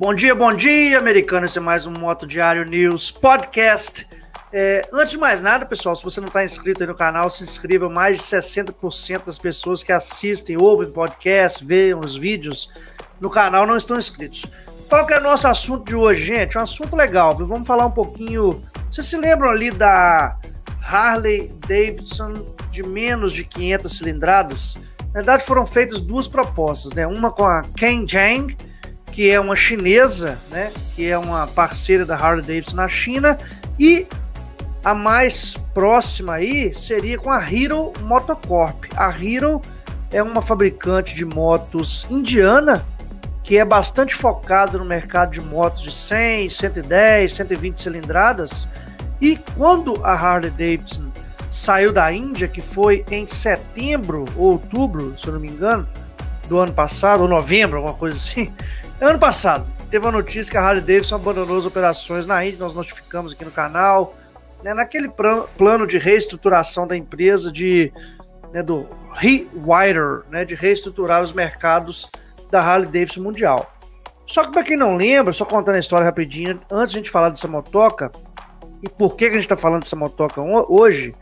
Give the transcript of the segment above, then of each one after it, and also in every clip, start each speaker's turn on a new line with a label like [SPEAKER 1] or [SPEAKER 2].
[SPEAKER 1] Bom dia, bom dia, americano. Esse é mais um Moto Diário News Podcast. É, antes de mais nada, pessoal, se você não está inscrito aí no canal, se inscreva. Mais de 60% das pessoas que assistem, ouvem podcast, veem os vídeos no canal não estão inscritos. Qual que é o nosso assunto de hoje, gente? Um assunto legal, viu? Vamos falar um pouquinho. Vocês se lembram ali da Harley Davidson de menos de 500 cilindradas? Na verdade, foram feitas duas propostas, né? Uma com a Ken Jang que é uma chinesa, né, que é uma parceira da Harley Davidson na China, e a mais próxima aí seria com a Hero Motocorp. A Hero é uma fabricante de motos indiana que é bastante focada no mercado de motos de 100, 110, 120 cilindradas. E quando a Harley Davidson saiu da Índia, que foi em setembro ou outubro, se eu não me engano, do ano passado, ou novembro, alguma coisa assim, Ano passado, teve uma notícia que a Harley Davidson abandonou as operações na Índia, nós notificamos aqui no canal, né, naquele plano de reestruturação da empresa, de, né, do Rewire, né, de reestruturar os mercados da Harley Davidson mundial. Só que para quem não lembra, só contando a história rapidinho, antes de a gente falar dessa motoca, e por que, que a gente está falando dessa motoca hoje,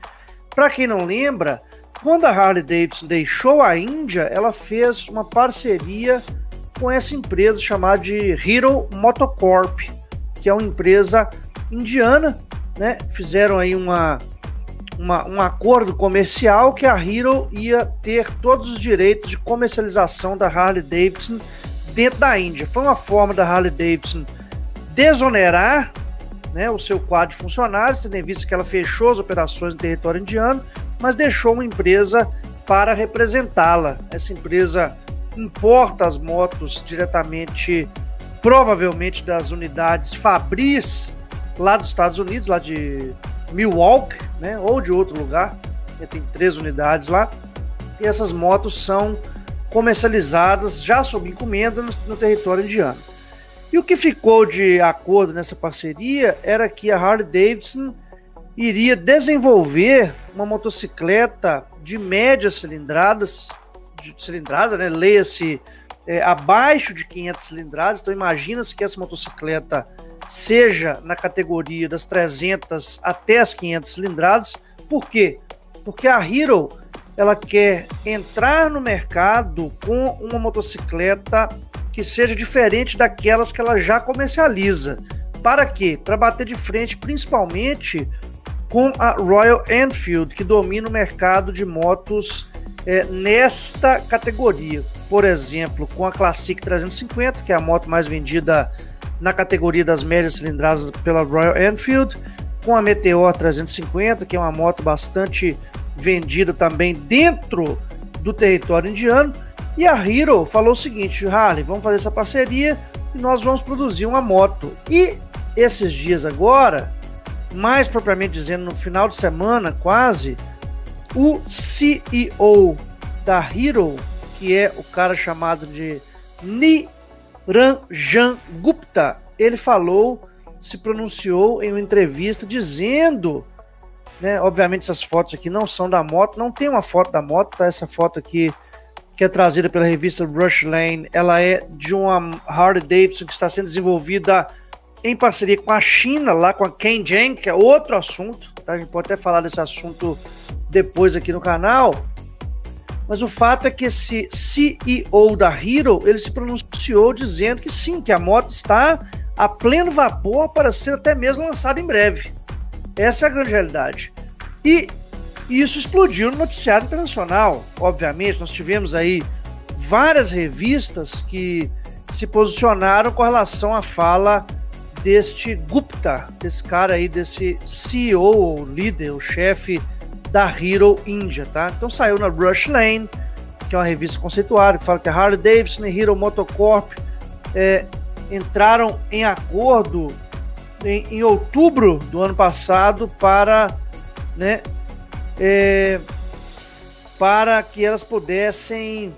[SPEAKER 1] para quem não lembra, quando a Harley Davidson deixou a Índia, ela fez uma parceria com essa empresa chamada de Hero Motocorp, que é uma empresa indiana, né? Fizeram aí uma, uma, um acordo comercial que a Hero ia ter todos os direitos de comercialização da Harley Davidson dentro da Índia. Foi uma forma da Harley Davidson desonerar né, o seu quadro de funcionários, tendo em vista que ela fechou as operações no território indiano, mas deixou uma empresa para representá-la. Essa empresa importa as motos diretamente, provavelmente das unidades Fabris lá dos Estados Unidos, lá de Milwaukee, né, ou de outro lugar. Tem três unidades lá. E essas motos são comercializadas já sob encomenda no, no território indiano. E o que ficou de acordo nessa parceria era que a Harley Davidson iria desenvolver uma motocicleta de médias cilindradas de cilindrada, né? Leia-se é, abaixo de 500 cilindradas. Então imagina-se que essa motocicleta seja na categoria das 300 até as 500 cilindradas. Por quê? Porque a Hero ela quer entrar no mercado com uma motocicleta que seja diferente daquelas que ela já comercializa. Para quê? Para bater de frente principalmente com a Royal Enfield, que domina o mercado de motos é, nesta categoria. Por exemplo, com a Classic 350, que é a moto mais vendida na categoria das médias cilindradas pela Royal Enfield, com a Meteor 350, que é uma moto bastante vendida também dentro do território indiano. E a Hero falou o seguinte: Harley, vamos fazer essa parceria e nós vamos produzir uma moto. E esses dias agora, mais propriamente dizendo, no final de semana quase, o CEO da Hero, que é o cara chamado de Niranjan Gupta, ele falou, se pronunciou em uma entrevista dizendo, né, obviamente essas fotos aqui não são da moto, não tem uma foto da moto, tá? Essa foto aqui que é trazida pela revista Rush Lane, ela é de uma Harley Davidson que está sendo desenvolvida em parceria com a China, lá com a Ken Jang, que é outro assunto, tá? A gente pode até falar desse assunto depois aqui no canal. Mas o fato é que esse CEO da Hero, ele se pronunciou dizendo que sim, que a moto está a pleno vapor para ser até mesmo lançada em breve. Essa é a grande realidade. E isso explodiu no noticiário internacional. Obviamente, nós tivemos aí várias revistas que se posicionaram com relação à fala deste Gupta, desse cara aí, desse CEO, ou líder, o chefe da Hero India, tá? Então saiu na Rush Lane, que é uma revista conceituada, que fala que a Harley Davidson e Hero Motocorp é, entraram em acordo em, em, outubro do ano passado para, né, é, para que elas pudessem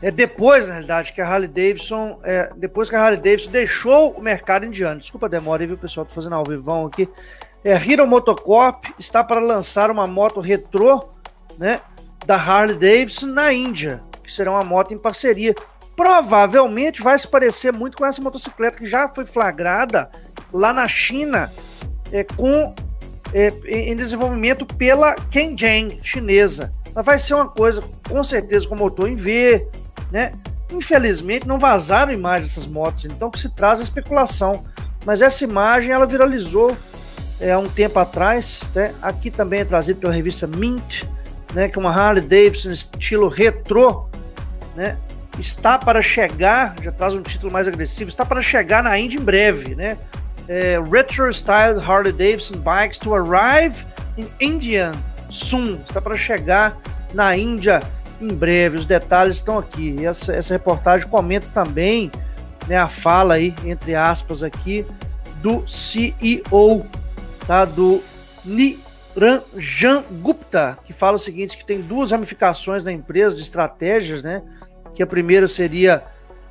[SPEAKER 1] é depois, na realidade, que a Harley Davidson, é, depois que a Harley Davidson deixou o mercado indiano. Desculpa a demora aí, viu, pessoal? Tô fazendo ao vivão aqui. É, Hero Motocorp está para lançar uma moto retrô, né, da Harley Davidson na Índia. que será uma moto em parceria. Provavelmente vai se parecer muito com essa motocicleta que já foi flagrada lá na China é, com é, em desenvolvimento pela Kenjang chinesa. Mas vai ser uma coisa com certeza com motor em V, né? Infelizmente não vazaram imagens dessas motos, então que se traz a especulação. Mas essa imagem ela viralizou é, há um tempo atrás, né? Aqui também é trazido pela revista Mint, né? Que é uma Harley Davidson estilo retrô, né? Está para chegar, já traz um título mais agressivo, está para chegar na Índia em breve, né? É, retro Style Harley Davidson Bikes to arrive in India soon. Está para chegar na Índia em breve. Os detalhes estão aqui. Essa, essa reportagem comenta também né, a fala aí, entre aspas, aqui, do CEO tá, do Niranjan Gupta, que fala o seguinte: que tem duas ramificações na empresa de estratégias, né? Que a primeira seria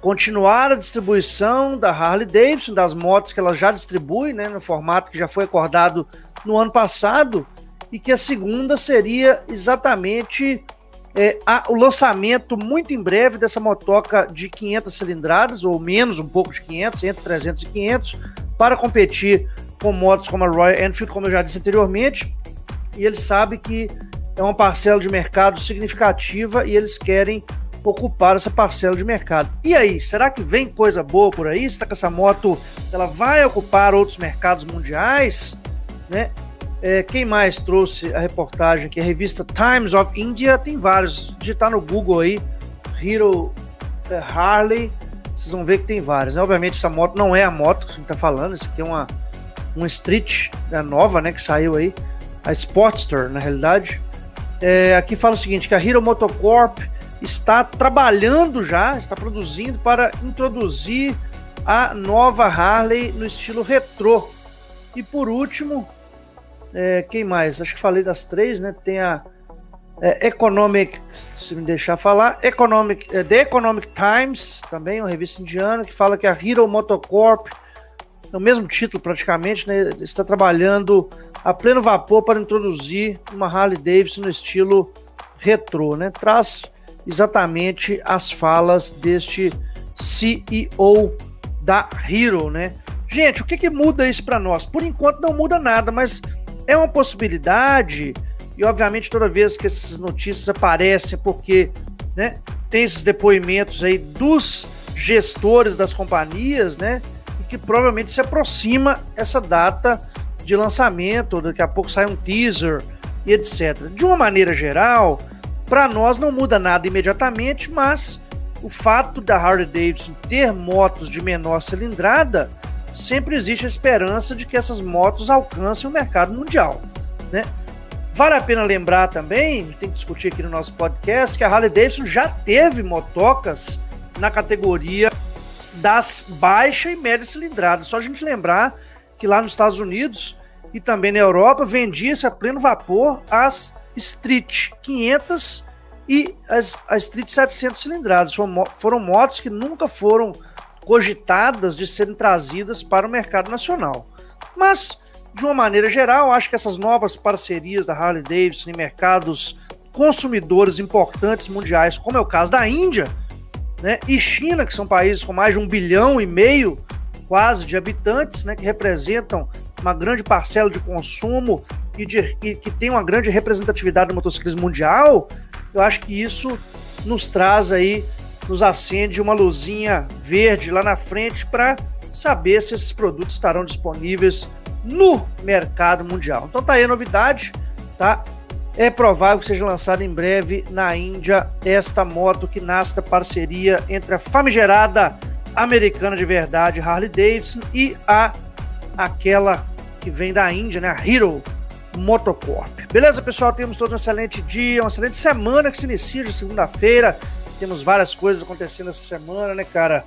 [SPEAKER 1] continuar a distribuição da Harley Davidson, das motos que ela já distribui, né, no formato que já foi acordado no ano passado, e que a segunda seria exatamente é, a, o lançamento muito em breve dessa motoca de 500 cilindradas, ou menos um pouco de 500, entre 300 e 500, para competir com motos como a Royal Enfield, como eu já disse anteriormente, e eles sabem que é uma parcela de mercado significativa e eles querem ocupar essa parcela de mercado. E aí, será que vem coisa boa por aí? Será que essa moto ela vai ocupar outros mercados mundiais? Né? É, quem mais trouxe a reportagem aqui? A revista Times of India tem vários. Digitar no Google aí, Hero é, Harley, vocês vão ver que tem vários. Né? Obviamente essa moto não é a moto que a gente está falando, isso aqui é uma, uma Street né, nova, né, que saiu aí, a Sportster na realidade. É, aqui fala o seguinte, que a Hero Motocorp está trabalhando já, está produzindo para introduzir a nova Harley no estilo retrô. E por último, é, quem mais? Acho que falei das três, né? Tem a é, Economic, se me deixar falar, Economic, é, The Economic Times, também uma revista indiana, que fala que a Hero Motocorp, no mesmo título praticamente, né, está trabalhando a pleno vapor para introduzir uma Harley Davidson no estilo retrô, né? Traz exatamente as falas deste CEO da Hero, né? Gente, o que, que muda isso para nós? Por enquanto não muda nada, mas é uma possibilidade, e obviamente toda vez que essas notícias aparecem, porque né, tem esses depoimentos aí dos gestores das companhias, né? E que provavelmente se aproxima essa data de lançamento, daqui a pouco sai um teaser e etc. De uma maneira geral, para nós não muda nada imediatamente, mas o fato da Harley Davidson ter motos de menor cilindrada sempre existe a esperança de que essas motos alcancem o mercado mundial, né? Vale a pena lembrar também, tem que discutir aqui no nosso podcast, que a Harley Davidson já teve motocas na categoria das baixa e média cilindrada. Só a gente lembrar que lá nos Estados Unidos e também na Europa vendia-se a pleno vapor as Street 500 e as, a Street 700 cilindradas. Foram, foram motos que nunca foram cogitadas de serem trazidas para o mercado nacional. Mas, de uma maneira geral, acho que essas novas parcerias da Harley Davidson em mercados consumidores importantes mundiais, como é o caso da Índia né, e China, que são países com mais de um bilhão e meio quase de habitantes, né, que representam uma grande parcela de consumo de, que tem uma grande representatividade do motociclismo mundial, eu acho que isso nos traz aí nos acende uma luzinha verde lá na frente para saber se esses produtos estarão disponíveis no mercado mundial. Então tá aí a novidade, tá? É provável que seja lançada em breve na Índia esta moto que nasce da parceria entre a famigerada americana de verdade Harley Davidson e a aquela que vem da Índia, né, a Hero Motocorp. Beleza, pessoal? Temos todos um excelente dia, uma excelente semana que se inicia de segunda-feira. Temos várias coisas acontecendo essa semana, né, cara?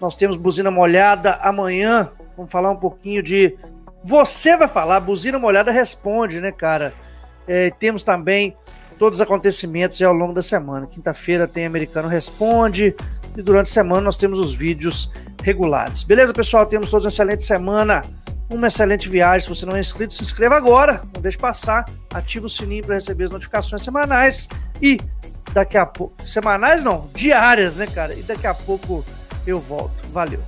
[SPEAKER 1] Nós temos buzina molhada amanhã. Vamos falar um pouquinho de. Você vai falar, buzina molhada responde, né, cara? É, temos também todos os acontecimentos ao longo da semana. Quinta-feira tem Americano Responde e durante a semana nós temos os vídeos regulares. Beleza, pessoal? Temos todos uma excelente semana, uma excelente viagem. Se você não é inscrito, se inscreva agora, não deixe passar, ative o sininho para receber as notificações semanais e daqui a pouco. Semanais não, diárias, né, cara? E daqui a pouco eu volto. Valeu.